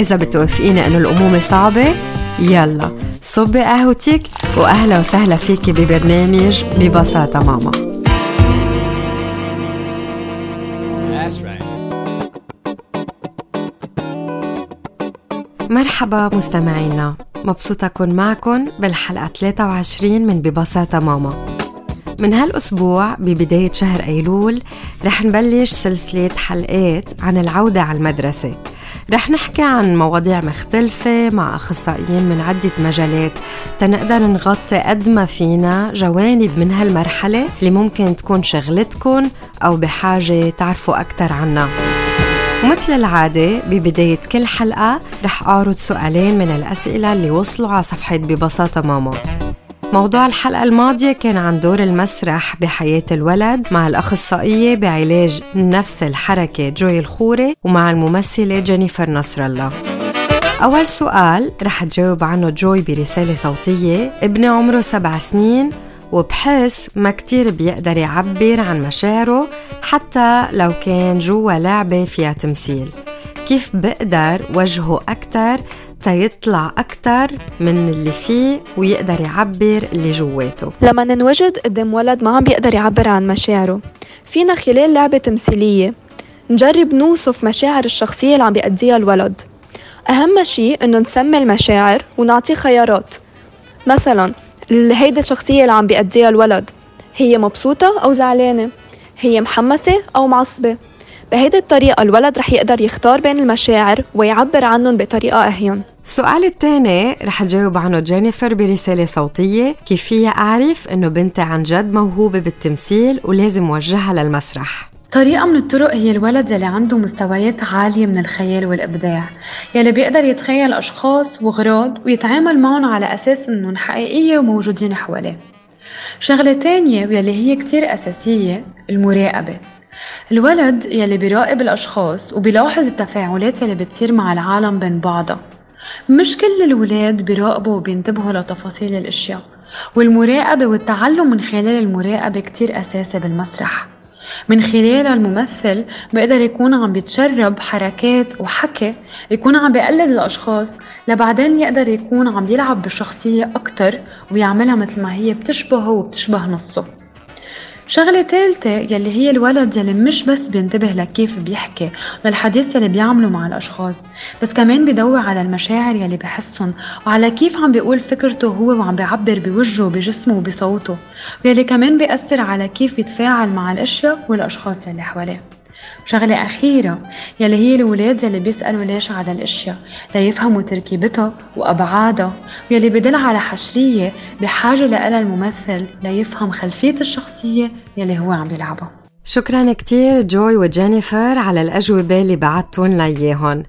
إذا بتوافقيني إنه الأمومة صعبة يلا صبي قهوتك وأهلا وسهلا فيكي ببرنامج ببساطة ماما. مرحبا مستمعينا مبسوطة أكون معكم بالحلقة 23 من ببساطة ماما. من هالأسبوع ببداية شهر أيلول رح نبلش سلسلة حلقات عن العودة على المدرسة. رح نحكي عن مواضيع مختلفة مع أخصائيين من عدة مجالات. تنقدر نغطي قد ما فينا جوانب من هالمرحلة اللي ممكن تكون شغلتكن أو بحاجة تعرفوا أكثر عنها. ومثل العادة ببداية كل حلقة رح أعرض سؤالين من الأسئلة اللي وصلوا على صفحة ببساطة ماما. موضوع الحلقة الماضية كان عن دور المسرح بحياة الولد مع الأخصائية بعلاج نفس الحركة جوي الخوري ومع الممثلة جينيفر نصر الله. أول سؤال رح تجاوب عنه جوي برسالة صوتية. ابني عمره سبع سنين وبحس ما كتير بيقدر يعبر عن مشاعره حتى لو كان جوا لعبة فيها تمثيل. كيف بقدر وجهه أكتر تيطلع أكتر من اللي فيه ويقدر يعبر اللي جواته. لما ننوجد قدام ولد ما عم بيقدر يعبر عن مشاعره. فينا خلال لعبة تمثيلية نجرب نوصف مشاعر الشخصية اللي عم بيأديها الولد. أهم شيء إنه نسمي المشاعر ونعطيه خيارات. مثلا هيدي الشخصية اللي عم بيأديها الولد هي مبسوطة أو زعلانة؟ هي محمسة أو معصبة؟ بهيدي الطريقة الولد رح يقدر يختار بين المشاعر ويعبر عنهم بطريقة أهين. السؤال الثاني رح تجاوب عنه جينيفر برسالة صوتية. كيف فيها أعرف إنه بنتي عن جد موهوبة بالتمثيل ولازم وجهها للمسرح؟ طريقة من الطرق هي الولد يلي عنده مستويات عالية من الخيال والإبداع يلي بيقدر يتخيل أشخاص وغراض ويتعامل معهم على أساس إنهم حقيقية وموجودين حواليه. شغلة تانية واللي هي كتير أساسية المراقبة. الولد يلي بيراقب الأشخاص وبيلاحظ التفاعلات يلي بتصير مع العالم بين بعضها. مش كل الولاد بيراقبوا وبينتبهوا لتفاصيل الأشياء والمراقبة والتعلم من خلال المراقبة كتير أساسي بالمسرح. من خلالها الممثل بيقدر يكون عم بيتشرب حركات وحكي يكون عم بيقلد الأشخاص لبعدين يقدر يكون عم بيلعب بالشخصية أكتر ويعملها مثل ما هي بتشبهه وبتشبه نصه. شغلة ثالثة يلي هي الولد يلي مش بس بينتبه لكيف بيحكي للحديث يلي بيعمله مع الأشخاص. بس كمان بدور على المشاعر يلي بحسهم وعلى كيف عم بيقول فكرته هو وعم بيعبر بوجهه بجسمه وبصوته. ويلي كمان بيأثر على كيف بيتفاعل مع الأشياء والأشخاص يلي حواليه. شغلة أخيرة. يلي هي الولاد يلي بيسألوا ليش على الأشياء؟ ليفهموا تركيبتها وأبعادها. ويلي بدل على حشرية بحاجة لها الممثل ليفهم خلفية الشخصية يلي هو عم بيلعبها. شكرا كتير جوي وجينيفر على الأجوبة اللي بعتوا لنا إياهم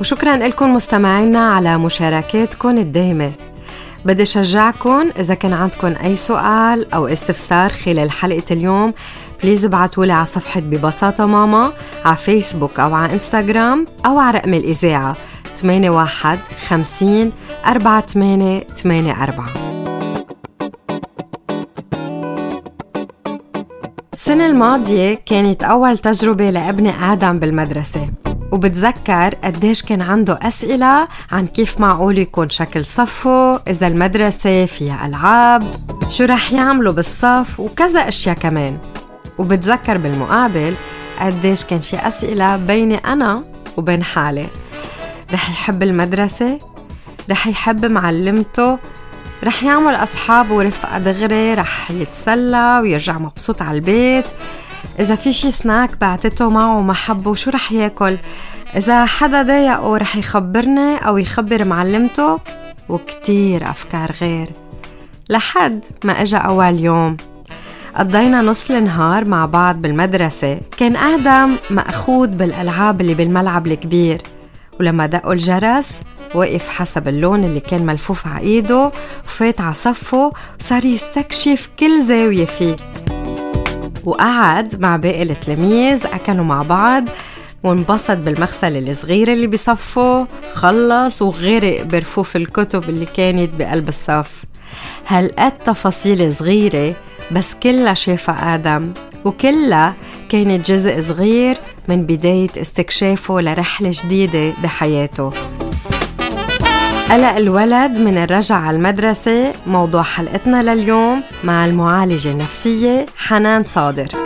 وشكرا لكم مستمعينا على مشاركاتكم الدائمة بدي شجعكم إذا كان عندكم أي سؤال أو استفسار خلال حلقة اليوم بليز ابعتوا لي على صفحة ببساطة ماما على فيسبوك أو على إنستغرام أو على رقم الإذاعة 81 50 48 84 السنة الماضية كانت أول تجربة لابني آدم بالمدرسة وبتذكر قديش كان عنده أسئلة عن كيف معقول يكون شكل صفه إذا المدرسة فيها ألعاب شو رح يعملوا بالصف وكذا أشياء كمان. وبتذكر بالمقابل قديش كان في أسئلة بيني أنا وبين حالي. رح يحب المدرسة رح يحب معلمته رح يعمل أصحاب ورفقة دغري رح يتسلى ويرجع مبسوط على البيت. إذا في شي سناك بعتته معه وما حبه شو رح ياكل؟ إذا حدا ضايقه رح يخبرني أو يخبر معلمته. وكتير أفكار غير. لحد ما إجا أول يوم. قضينا نص النهار مع بعض بالمدرسة. كان آدم مأخوذ بالألعاب اللي بالملعب الكبير. ولما دقوا الجرس وقف حسب اللون اللي كان ملفوف على إيده وفات على صفه وصار يستكشف كل زاوية فيه. وقعد مع باقي التلاميذ أكلوا مع بعض وانبسط بالمغسلة الصغيرة اللي بصفه خلص وغرق برفوف الكتب اللي كانت بقلب الصف. هالقد تفاصيل صغيرة بس كلها شافها آدم؟ وكلها كانت جزء صغير من بداية استكشافه لرحلة جديدة بحياته. قلق الولد من الرجعة على المدرسة موضوع حلقتنا لليوم مع المعالجة النفسية حنان صادر.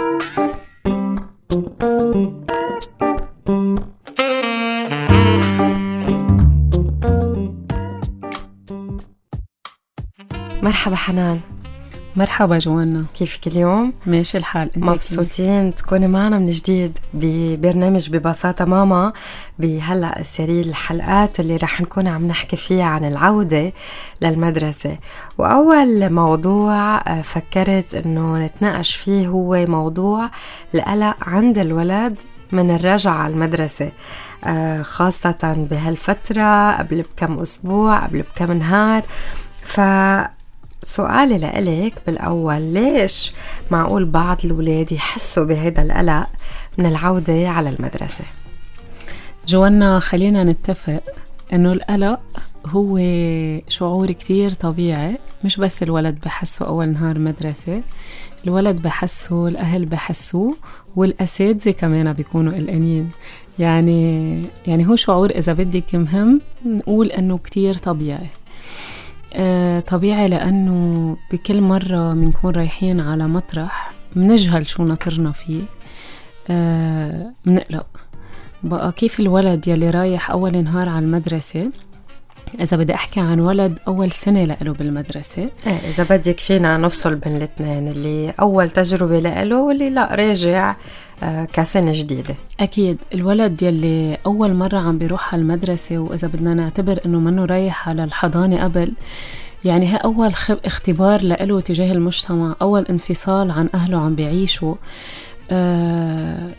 مرحبا حنان. مرحبا جوانا. كيفك اليوم؟ ماشي الحال. انت مبسوطين تكوني معنا من جديد ببرنامج ببساطة ماما بهلا سيريل الحلقات اللي رح نكون عم نحكي فيها عن العودة للمدرسة. وأول موضوع آه، فكرت إنه نتناقش فيه هو موضوع القلق عند الولد من الرجعة على المدرسة. آه، خاصة بهالفترة قبل بكم أسبوع قبل بكم نهار. ف سؤالي لإلك بالأول ليش معقول بعض الولاد يحسوا بهذا القلق من العودة على المدرسة؟ جوانا خلينا نتفق إنه القلق هو شعور كتير طبيعي. مش بس الولد بحسه أول نهار مدرسة الولد بحسه الأهل بحسوه والأساتذة كمان بيكونوا قلقانين. يعني يعني هو شعور إذا بدك مهم نقول إنه كتير طبيعي. آه، طبيعي لأنه بكل مرة بنكون رايحين على مطرح منجهل شو ناطرنا فيه. منقلق. آه، بقى كيف الولد يلي رايح أول نهار على المدرسة؟ إذا بدي أحكي عن ولد أول سنة لإله بالمدرسة. إيه إذا بدك فينا نفصل بين الاثنين اللي أول تجربة لإله واللي لا راجع آه، كسنة جديدة. أكيد الولد يلي أول مرة عم بيروح على المدرسة وإذا بدنا نعتبر إنه منه رايح على الحضانة قبل يعني هي أول اختبار لإله تجاه المجتمع أول انفصال عن أهله عم بيعيشوا. آه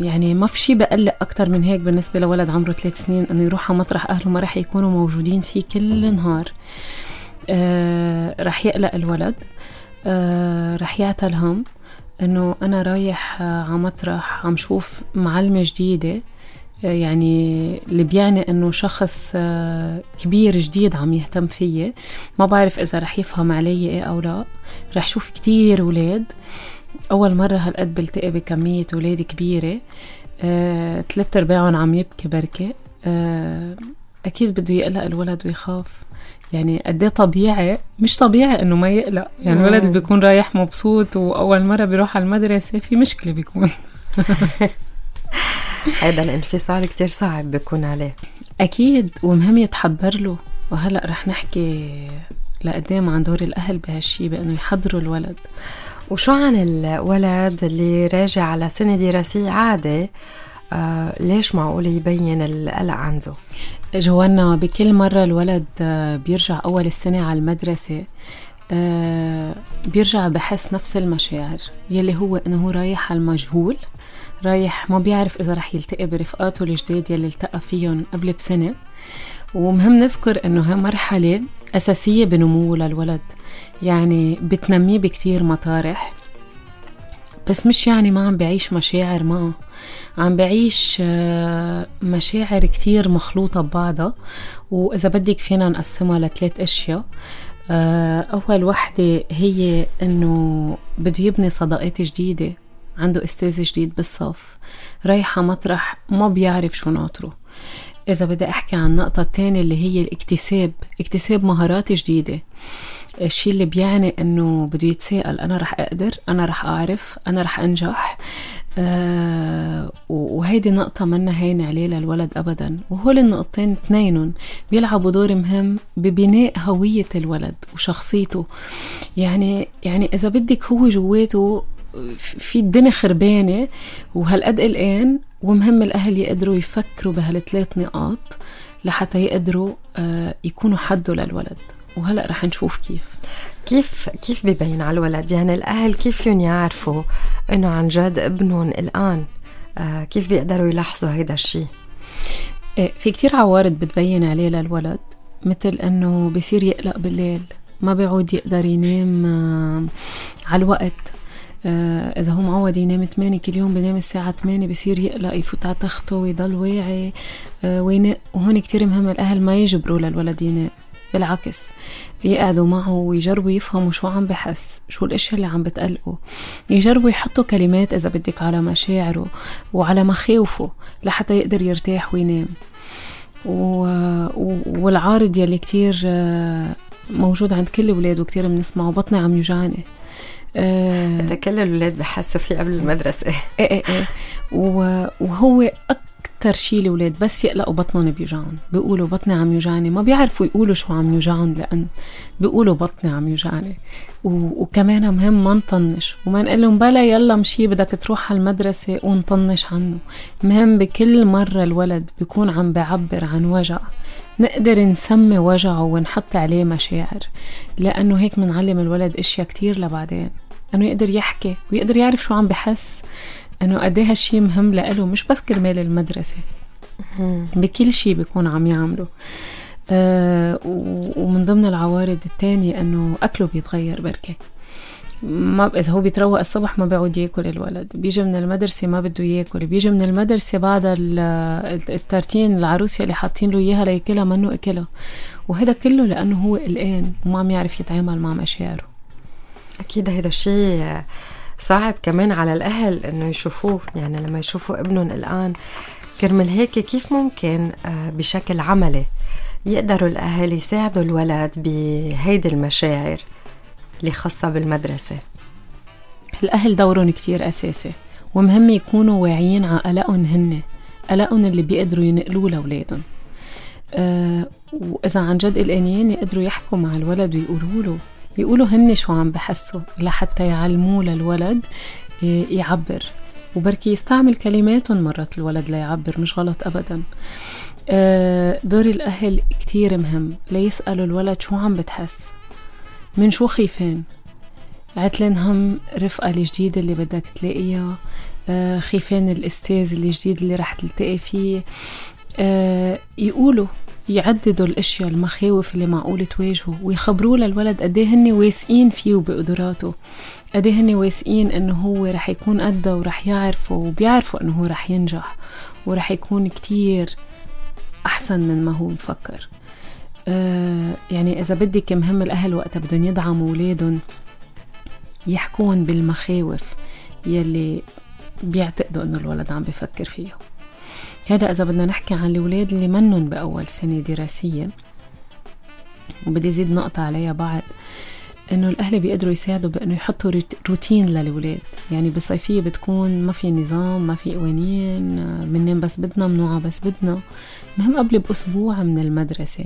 يعني ما في شيء بقلق أكتر من هيك بالنسبة لولد عمره ثلاث سنين إنه يروح على مطرح أهله ما رح يكونوا موجودين فيه كل نهار. آه رح يقلق الولد. آه رح يعتل هم. إنه أنا رايح آه على مطرح عم شوف معلمة جديدة. آه، يعني اللي بيعني إنه شخص آه، كبير جديد عم يهتم فيي. ما بعرف إذا رح يفهم علي إيه أو لا. رح شوف كتير ولاد. أول مرة هالقد بلتقي بكمية ولاد كبيرة. آه، ثلاث أرباعهم عم يبكي بركة. آه، أكيد بده يقلق الولد ويخاف. يعني قد إيه طبيعي مش طبيعي إنه ما يقلق. يعني الولد بيكون رايح مبسوط وأول مرة بيروح على المدرسة في مشكلة بيكون. هذا الانفصال كتير صعب بيكون عليه. أكيد ومهم يتحضر له. وهلأ رح نحكي لقدام عن دور الأهل بهالشي بإنه يحضروا الولد. وشو عن الولد اللي راجع على سنة دراسية عادي آه ليش معقول يبين القلق عنده؟ جوانا بكل مرة الولد آه بيرجع أول السنة على المدرسة آه بيرجع بحس نفس المشاعر يلي هو إنه هو رايح على المجهول رايح ما بيعرف إذا رح يلتقي برفقاته الجداد يلي التقى فيهم قبل بسنة ومهم نذكر إنه هي مرحلة أساسية بنموه للولد. يعني بتنميه بكتير مطارح بس مش يعني ما عم بعيش مشاعر معه. عم بعيش آه، مشاعر كتير مخلوطة ببعضها. وإذا بدك فينا نقسمها لثلاث أشياء. آه، أول وحدة هي إنه بده يبني صداقات جديدة. عنده أستاذ جديد بالصف. رايحة مطرح ما بيعرف شو ناطره. إذا بدي أحكي عن النقطة الثانية اللي هي الاكتساب اكتساب مهارات جديدة. الشيء اللي بيعني إنه بده يتساءل أنا رح أقدر أنا رح أعرف أنا رح أنجح. آه وهيدي نقطة منا هين عليه للولد أبدا. وهول النقطتين اثنينهم بيلعبوا دور مهم ببناء هوية الولد وشخصيته. يعني يعني إذا بدك هو جواته في الدنيا خربانة وهالقد قلقان ومهم الأهل يقدروا يفكروا بهالثلاث نقاط لحتى يقدروا آه يكونوا حدوا للولد. وهلأ رح نشوف كيف. كيف كيف ببين على الولد؟ يعني الأهل كيف فيهم يعرفوا إنه عن جد ابنهم الان آه كيف بيقدروا يلاحظوا هيدا الشيء إيه في كتير عوارض بتبين عليه للولد مثل إنه بصير يقلق بالليل ما بيعود يقدر ينام آه، على الوقت. آه، إذا هو معود ينام 8 كل يوم بينام الساعة 8 بصير يقلق يفوت على تخته ويضل واعي آه، وينق وهون كتير مهم الأهل ما يجبروا للولد ينام بالعكس يقعدوا معه ويجربوا يفهموا شو عم بحس شو الاشياء اللي عم بتقلقه. يجربوا يحطوا كلمات إذا بدك على مشاعره وعلى مخاوفه لحتى يقدر يرتاح وينام. و... والعارض يلي كتير آه، موجود عند كل الأولاد وكتير بنسمعه بطني عم يوجعني. آه. كل الأولاد بحسوا فيه قبل المدرسة. إيه إيه إيه. وهو أكتر شي الأولاد بس يقلقوا بطنهم بيوجعهم. بيقولوا بطني عم يوجعني. ما بيعرفوا يقولوا شو عم يوجعهم لأن بيقولوا بطني عم يوجعني. وكمان مهم ما نطنش. وما نقول لهم بلا يلا مشي بدك تروح على المدرسة ونطنش عنه. مهم بكل مرة الولد بيكون عم بعبر عن وجع. نقدر نسمي وجعه ونحط عليه مشاعر لأنه هيك منعلم الولد أشياء كتير لبعدين. أنه يقدر يحكي ويقدر يعرف شو عم بحس. أنه قد إيه هالشي مهم لإله مش بس كرمال المدرسة. بكل شي بيكون عم يعمله آه ومن ضمن العوارض التانية أنه أكله بيتغير بركة. ما إذا هو بيتروق الصبح ما بيعود ياكل الولد. بيجي من المدرسة ما بده ياكل. بيجي من المدرسة بعد الترتين العروسه اللي حاطين له إياها لياكلها منه اكلها وهذا كله لأنه هو قلقان وما عم يعرف يتعامل مع مشاعره. أكيد هذا الشيء صعب كمان على الأهل إنه يشوفوه. يعني لما يشوفوا ابنهم قلقان كرمال هيك كيف ممكن آه، بشكل عملي يقدروا الأهل يساعدوا الولد بهيدي المشاعر؟ اللي خاصة بالمدرسة. الأهل دورهم كتير أساسي ومهم يكونوا واعيين على قلقهم هن قلقهم اللي بيقدروا ينقلوه لأولادهم. أه وإذا عن جد قلقانين يقدروا يحكوا مع الولد ويقولوا له يقولوا هن شو عم بحسوا لحتى يعلموه للولد يعبر. وبركي يستعمل كلماتهم مرات الولد ليعبر مش غلط أبدا. أه دور الأهل كتير مهم ليسألوا الولد شو عم بتحس. من شو خيفان عتلن هم رفقة الجديدة اللي بدك تلاقيها آه خيفان الأستاذ الجديد اللي رح تلتقي فيه. آه يقولوا يعددوا الأشياء المخاوف اللي معقول تواجهه ويخبروه للولد قد هن واثقين فيه وبقدراته. قد هن واثقين إنه هو رح يكون قده ورح يعرفه وبيعرفوا إنه هو رح ينجح ورح يكون كتير أحسن من ما هو مفكر. يعني إذا بدك مهم الأهل وقتها بدهم يدعموا أولادهم يحكون بالمخاوف يلي بيعتقدوا إنه الولد عم بفكر فيها. هذا إذا بدنا نحكي عن الأولاد اللي منن بأول سنة دراسية وبدي زيد نقطة عليها بعد إنه الأهل بيقدروا يساعدوا بإنه يحطوا روتين للولاد يعني بالصيفية بتكون ما في نظام ما في قوانين بننام بس بدنا منوعة بس بدنا. مهم قبل بأسبوع من المدرسة.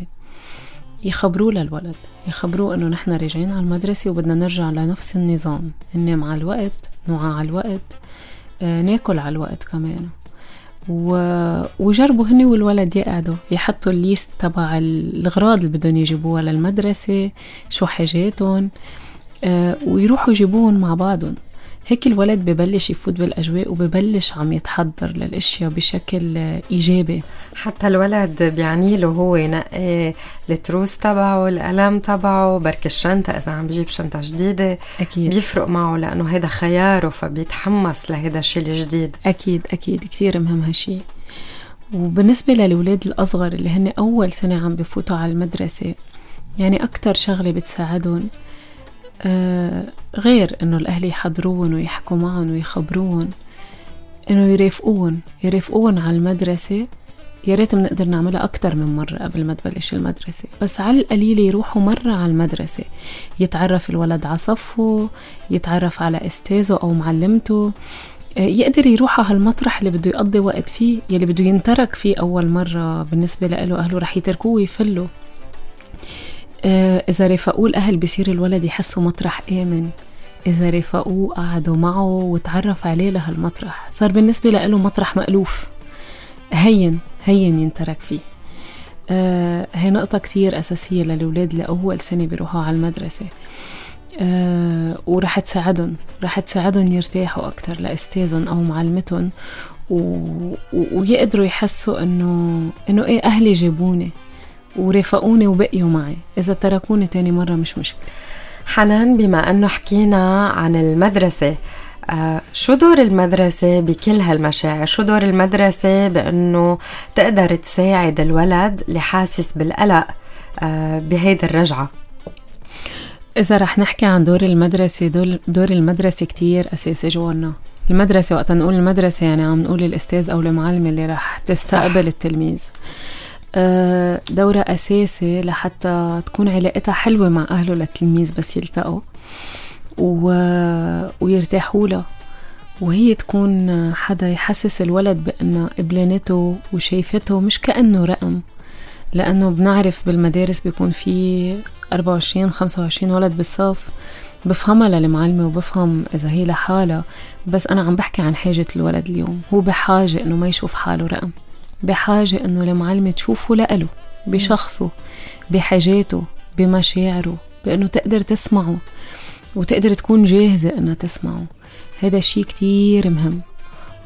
يخبروه للولد يخبروه إنه نحن راجعين على المدرسة وبدنا نرجع لنفس النظام. ننام على الوقت نوعى على الوقت آه، ناكل على الوقت كمان. و... وجربوا هني والولد يقعدوا يحطوا الليست تبع الأغراض اللي بدهم يجيبوها للمدرسة شو حاجاتهم آه، ويروحوا يجيبوهم مع بعضهم. هيك الولد ببلش يفوت بالأجواء وببلش عم يتحضر للأشياء بشكل إيجابي. حتى الولد بيعني له هو ينقي التروس تبعه القلم تبعه برك الشنطة إذا عم بيجيب شنطة جديدة أكيد. بيفرق معه لأنه هيدا خياره فبيتحمس لهيدا الشيء الجديد. أكيد أكيد. كثير مهم هالشي. وبالنسبة للولاد الأصغر اللي هن أول سنة عم بفوتوا على المدرسة يعني أكتر شغلة بتساعدهم غير إنه الأهل يحضروهم ويحكوا معهم ويخبروهم إنه يرافقوهم يرافقوهم على المدرسة. يا ريت بنقدر نعملها أكتر من مرة قبل ما تبلش المدرسة. بس على القليل يروحوا مرة على المدرسة. يتعرف الولد على صفه يتعرف على أستاذه أو معلمته. آه، يقدر يروح على هالمطرح اللي بده يقضي وقت فيه يلي بده ينترك فيه أول مرة بالنسبة له أهله رح يتركوه ويفلوا آه، إذا رافقوه الأهل بصير الولد يحسه مطرح آمن. إذا رافقوه قعدوا معه وتعرف عليه لهالمطرح. صار بالنسبة له مطرح مألوف. هين هين ينترك فيه. آه هي نقطة كتير أساسية للأولاد لأول سنة بيروحوا على المدرسة. آه ورح تساعدهم رح تساعدهم يرتاحوا أكتر لأستاذهم أو معلمتهم. و... ويقدروا يحسوا انه إنه إيه أهلي جابوني. ورافقوني وبقيوا معي إذا تركوني تاني مرة مش مشكلة حنان بما أنه حكينا عن المدرسة آه شو دور المدرسة بكل هالمشاعر؟ شو دور المدرسة بأنه تقدر تساعد الولد اللي حاسس بالقلق آه بهيدي الرجعة؟ إذا رح نحكي عن دور المدرسة دور, دور المدرسة كتير أساسي جوانا المدرسة وقت نقول المدرسة يعني عم نقول الأستاذ أو المعلمة اللي رح تستقبل صح. التلميذ آه، دورة أساسي لحتى تكون علاقتها حلوة مع أهله للتلميذ بس يلتقوا و... ويرتاحوا له وهي تكون حدا يحسس الولد بأنه قبلانته وشايفته مش كأنه رقم لأنه بنعرف بالمدارس بيكون في 24 25 ولد بالصف بفهمها للمعلمة وبفهم إذا هي لحالها. بس أنا عم بحكي عن حاجة الولد اليوم هو بحاجة إنه ما يشوف حاله رقم. بحاجة إنه المعلمة تشوفه لإله بشخصه بحاجاته بمشاعره بإنه تقدر تسمعه وتقدر تكون جاهزة إنها تسمعه. هذا الشيء كتير مهم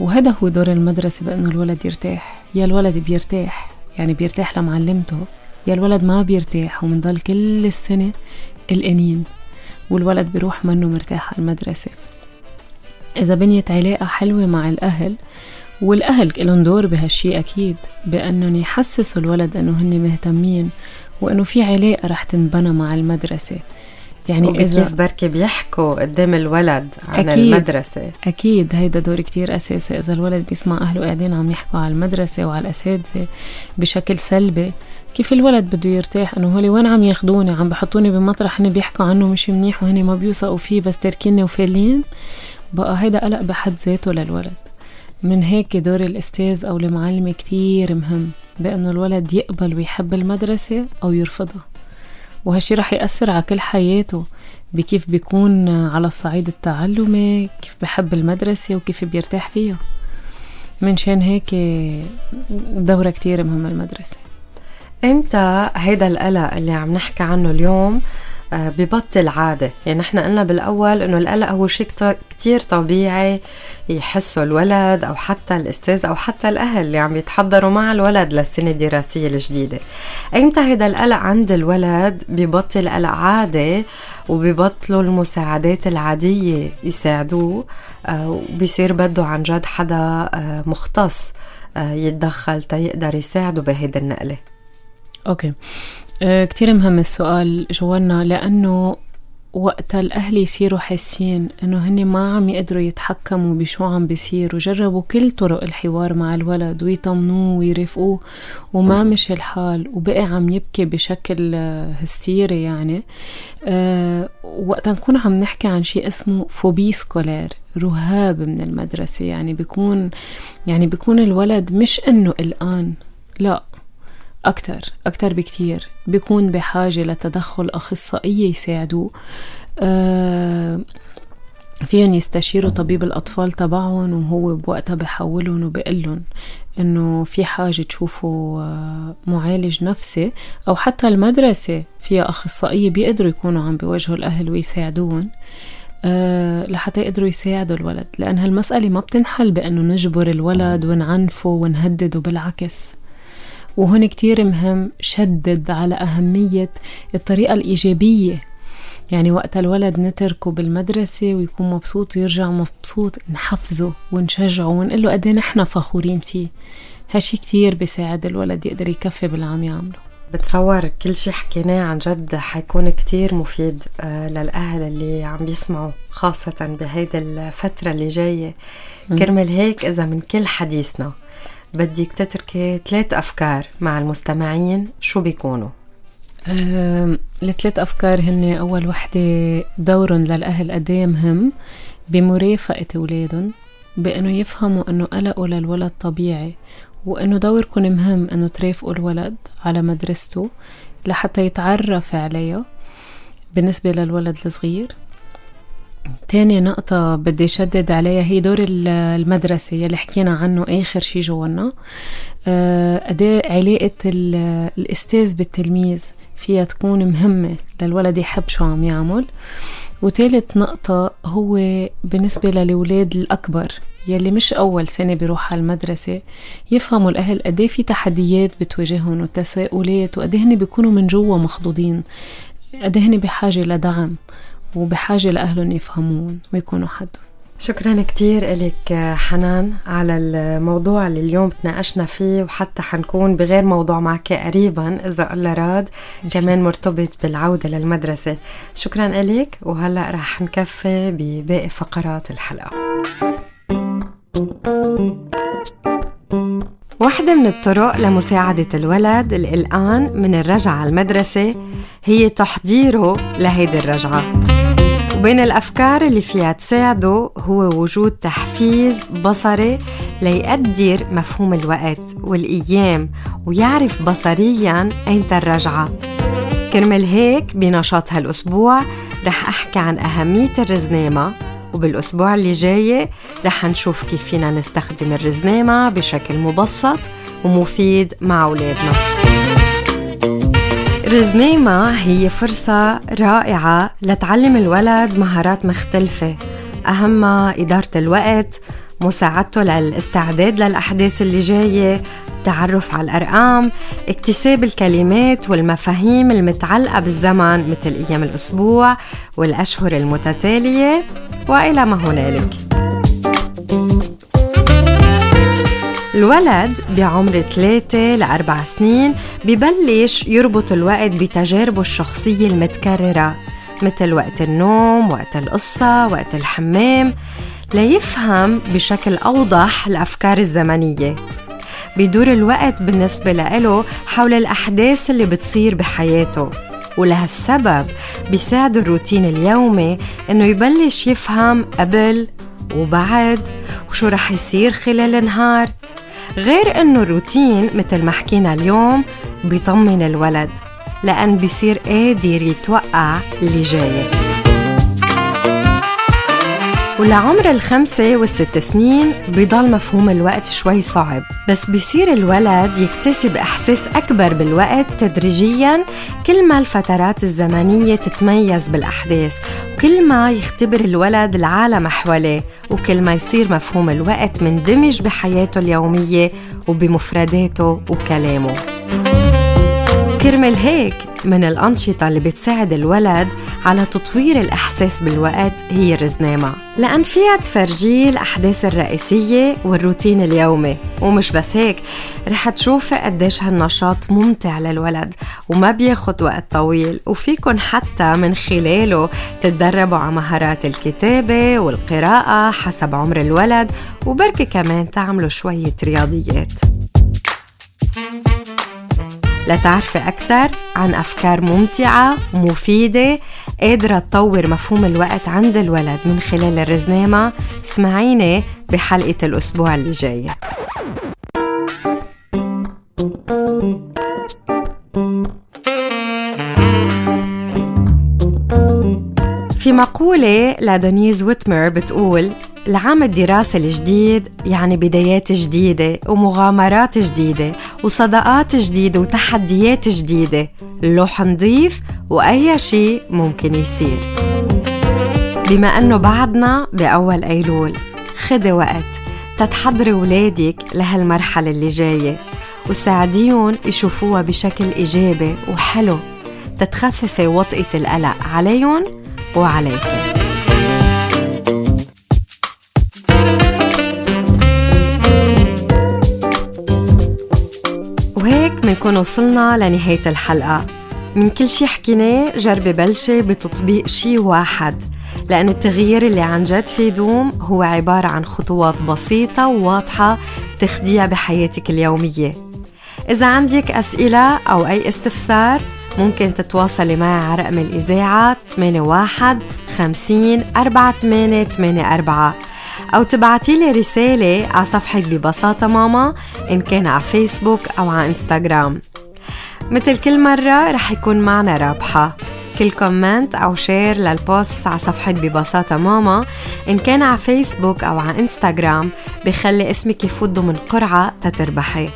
وهذا هو دور المدرسة بأنه الولد يرتاح. يا الولد بيرتاح يعني بيرتاح لمعلمته يا الولد ما بيرتاح ومنضل كل السنة قلقانين والولد بيروح منه مرتاح على المدرسة. إذا بنيت علاقة حلوة مع الأهل والأهل لهم دور بهالشي أكيد بأنهم يحسسوا الولد أنه هن مهتمين وأنه في علاقة رح تنبنى مع المدرسة. يعني إذا كيف بركي بيحكوا قدام الولد عن أكيد المدرسة؟ أكيد هيدا دور كتير أساسي. إذا الولد بيسمع أهله قاعدين عم يحكوا على المدرسة وعلى الأساتذة بشكل سلبي كيف الولد بده يرتاح؟ إنه هولي وين عم ياخدوني؟ عم بحطوني بمطرح هن بيحكوا عنه مش منيح وهن ما بيوثقوا فيه بس تركيني وفالين؟ بقى هيدا قلق بحد ذاته للولد. من هيك دور الأستاذ أو المعلمة كتير مهم بأنه الولد يقبل ويحب المدرسة أو يرفضها. وهالشي رح يأثر على كل حياته بكيف بيكون على الصعيد التعلمي كيف بحب المدرسة وكيف بيرتاح فيها. من شان هيك دورة كتير مهمة المدرسة. إمتى هيدا القلق اللي عم نحكي عنه اليوم ببطل عادة. يعني نحن قلنا بالأول إنه القلق هو شيء كتير طبيعي يحسه الولد أو حتى الأستاذ أو حتى الأهل اللي عم يتحضروا مع الولد للسنة الدراسية الجديدة. إمتى هيدا القلق عند الولد ببطل قلق عادة وببطلوا المساعدات العادية يساعدوه آه، وبصير بده عن جد حدا آه، مختص يتدخل تيقدر يساعده بهيدي النقلة. أوكي. كتير مهم السؤال جوانا لأنه وقت الأهل يصيروا حاسين إنه هن ما عم يقدروا يتحكموا بشو عم بيصير وجربوا كل طرق الحوار مع الولد ويطمنوه ويرفقوه وما مش الحال وبقي عم يبكي بشكل هستيري يعني. أه وقت نكون عم نحكي عن شيء اسمه phobie scolaire رهاب من المدرسة يعني بيكون يعني بيكون الولد مش إنه الآن لا. أكتر أكتر بكتير. بيكون بحاجة لتدخل أخصائية يساعدوه. أه فيهم يستشيروا طبيب الأطفال تبعهم وهو بوقتها بحولهم وبقلهم إنه في حاجة تشوفوا آه، معالج نفسي أو حتى المدرسة فيها أخصائية بيقدروا يكونوا عم بيواجهوا الأهل ويساعدوهم أه لحتى يقدروا يساعدوا الولد. لأن هالمسألة ما بتنحل بأنه نجبر الولد ونعنفه ونهدده بالعكس. وهون كتير مهم شدد على أهمية الطريقة الإيجابية. يعني وقت الولد نتركه بالمدرسة ويكون مبسوط ويرجع مبسوط نحفزه ونشجعه ونقول له قد إيه نحن فخورين فيه. هالشي كتير بيساعد الولد يقدر يكفي باللي عم يعمله. بتصور كل شي حكيناه عن جد حيكون كتير مفيد آه، للأهل اللي عم بيسمعوا خاصة بهيدي الفترة اللي جاية. كرمال هيك إذا من كل حديثنا بدك تتركي ثلاث أفكار مع المستمعين شو بيكونوا؟ أه الثلاث أفكار هن أول وحدة دورهم للأهل قد إيه بمرافقة أولادهم بأنه يفهموا أنه قلقه للولد طبيعي وأنه دوركم مهم أنه ترافقوا الولد على مدرسته لحتى يتعرف عليها بالنسبة للولد الصغير تاني نقطة بدي شدد عليها هي دور المدرسة يلي حكينا عنه آخر شي جوانا آه، قد إيه علاقة الأستاذ بالتلميذ فيها تكون مهمة للولد يحب شو عم يعمل. وثالث نقطة هو بالنسبة للولاد الأكبر يلي مش أول سنة بيروح على المدرسة يفهموا الأهل قد في تحديات بتواجههم وتساؤلات وقد هن بيكونوا من جوا مخضوضين قد هن بحاجة لدعم. وبحاجة لأهلهم يفهمون ويكونوا حدهم. شكرا كتير لك حنان على الموضوع اللي اليوم تناقشنا فيه وحتى حنكون بغير موضوع معك قريبا إذا الله راد. كمان مرتبط بالعودة للمدرسة. شكرا لك وهلأ رح نكفي بباقي فقرات الحلقة. واحدة من الطرق لمساعدة الولد القلقان من الرجعة على المدرسة هي تحضيره لهيدي الرجعة. وبين الأفكار اللي فيها تساعده هو وجود تحفيز بصري ليقدر مفهوم الوقت والأيام ويعرف بصريا أيمتى الرجعة. كرمال هيك بنشاط هالأسبوع رح أحكي عن أهمية الرزنامة وبالأسبوع اللي جاي رح نشوف كيف فينا نستخدم الرزنامة بشكل مبسط ومفيد مع أولادنا. رزنامة هي فرصة رائعة لتعلم الولد مهارات مختلفة. أهمها إدارة الوقت مساعدته للاستعداد للأحداث اللي جاية التعرف على الأرقام اكتساب الكلمات والمفاهيم المتعلقة بالزمن مثل أيام الأسبوع والأشهر المتتالية وإلى ما هنالك. الولد بعمر 3 لأربع سنين ببلش يربط الوقت بتجاربه الشخصية المتكررة مثل وقت النوم، وقت القصة، وقت الحمام. ليفهم بشكل أوضح الأفكار الزمنية. بيدور الوقت بالنسبة له حول الأحداث اللي بتصير بحياته ولهالسبب بيساعد الروتين اليومي إنه يبلش يفهم قبل وبعد وشو رح يصير خلال النهار. غير إنه الروتين مثل ما حكينا اليوم بيطمن الولد لأن بيصير قادر يتوقع اللي جاي. ولعمر الخمسة والست سنين بيضل مفهوم الوقت شوي صعب بس بيصير الولد يكتسب إحساس أكبر بالوقت تدريجيا كل ما الفترات الزمنية تتميز بالأحداث وكل ما يختبر الولد العالم حواليه وكل ما يصير مفهوم الوقت مندمج بحياته اليومية وبمفرداته وكلامه. كرمال هيك من الأنشطة اللي بتساعد الولد على تطوير الإحساس بالوقت هي الرزنامة. لأن فيها تفرجيه الأحداث الرئيسية والروتين اليومي. ومش بس هيك رح تشوفي قديش هالنشاط ممتع للولد وما بياخد وقت طويل. وفيكن حتى من خلاله تتدربوا على مهارات الكتابة والقراءة حسب عمر الولد. وبركي كمان تعملوا شوية رياضيات. لتعرفي أكثر عن أفكار ممتعة ومفيدة قادرة تطور مفهوم الوقت عند الولد من خلال الرزنامة. اسمعيني بحلقة الأسبوع اللي جاي. في مقولة لدنيز ويتمر بتقول العام الدراسي الجديد يعني بدايات جديدة ومغامرات جديدة وصداقات جديدة وتحديات جديدة. لوح نضيف وأي شيء ممكن يصير. بما أنه بعدنا بأول أيلول خدي وقت تتحضري ولادك لهالمرحلة اللي جاية وساعديهم يشوفوها بشكل إيجابي وحلو. تتخففي وطئة القلق عليهم وعليكي. منكون وصلنا لنهاية الحلقة. من كل شي حكيناه جربي بلشي بتطبيق شي واحد لأن التغيير اللي عن جد في يدوم هو عبارة عن خطوات بسيطة وواضحة تخديها بحياتك اليومية. إذا عندك أسئلة أو أي استفسار ممكن تتواصلي معي على رقم الإذاعة 81 50 48 84 أو تبعتي لي رسالة على صفحة ببساطة ماما إن كان على فيسبوك أو على إنستغرام. مثل كل مرة رح يكون معنا رابحة. كل comment أو share لل post على صفحة ببساطة ماما إن كان على فيسبوك أو على إنستغرام بخلي اسمك يفوت ضمن قرعة تتربحي.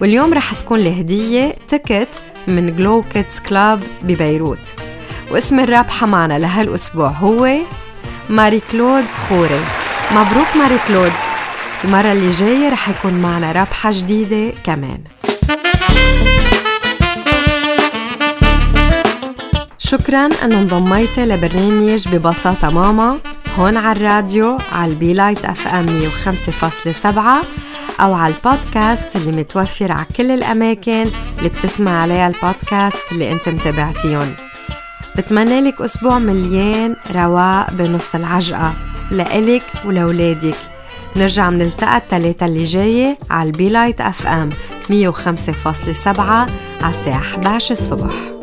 واليوم رح تكون الهدية ticket من Glow Kids Club ببيروت. واسم الرابحة معنا لهالأسبوع هو ماري كلود خوري. مبروك ماري كلود. المرة اللي جاية رح يكون معنا رابحة جديدة كمان. شكرا انه انضميتي لبرنامج ببساطة ماما هون على الراديو على ال Be Light FM 105.7 أو على البودكاست اللي متوفر على كل الأماكن اللي بتسمع عليها البودكاست اللي انت متابعتيهم بتمنى لك أسبوع مليان رواق بنص العجقة. لإلك ولولادك نرجع منلتقى التلاتة اللي جاية على ال Be Light FM 105.7 على الساعة 11 الصبح.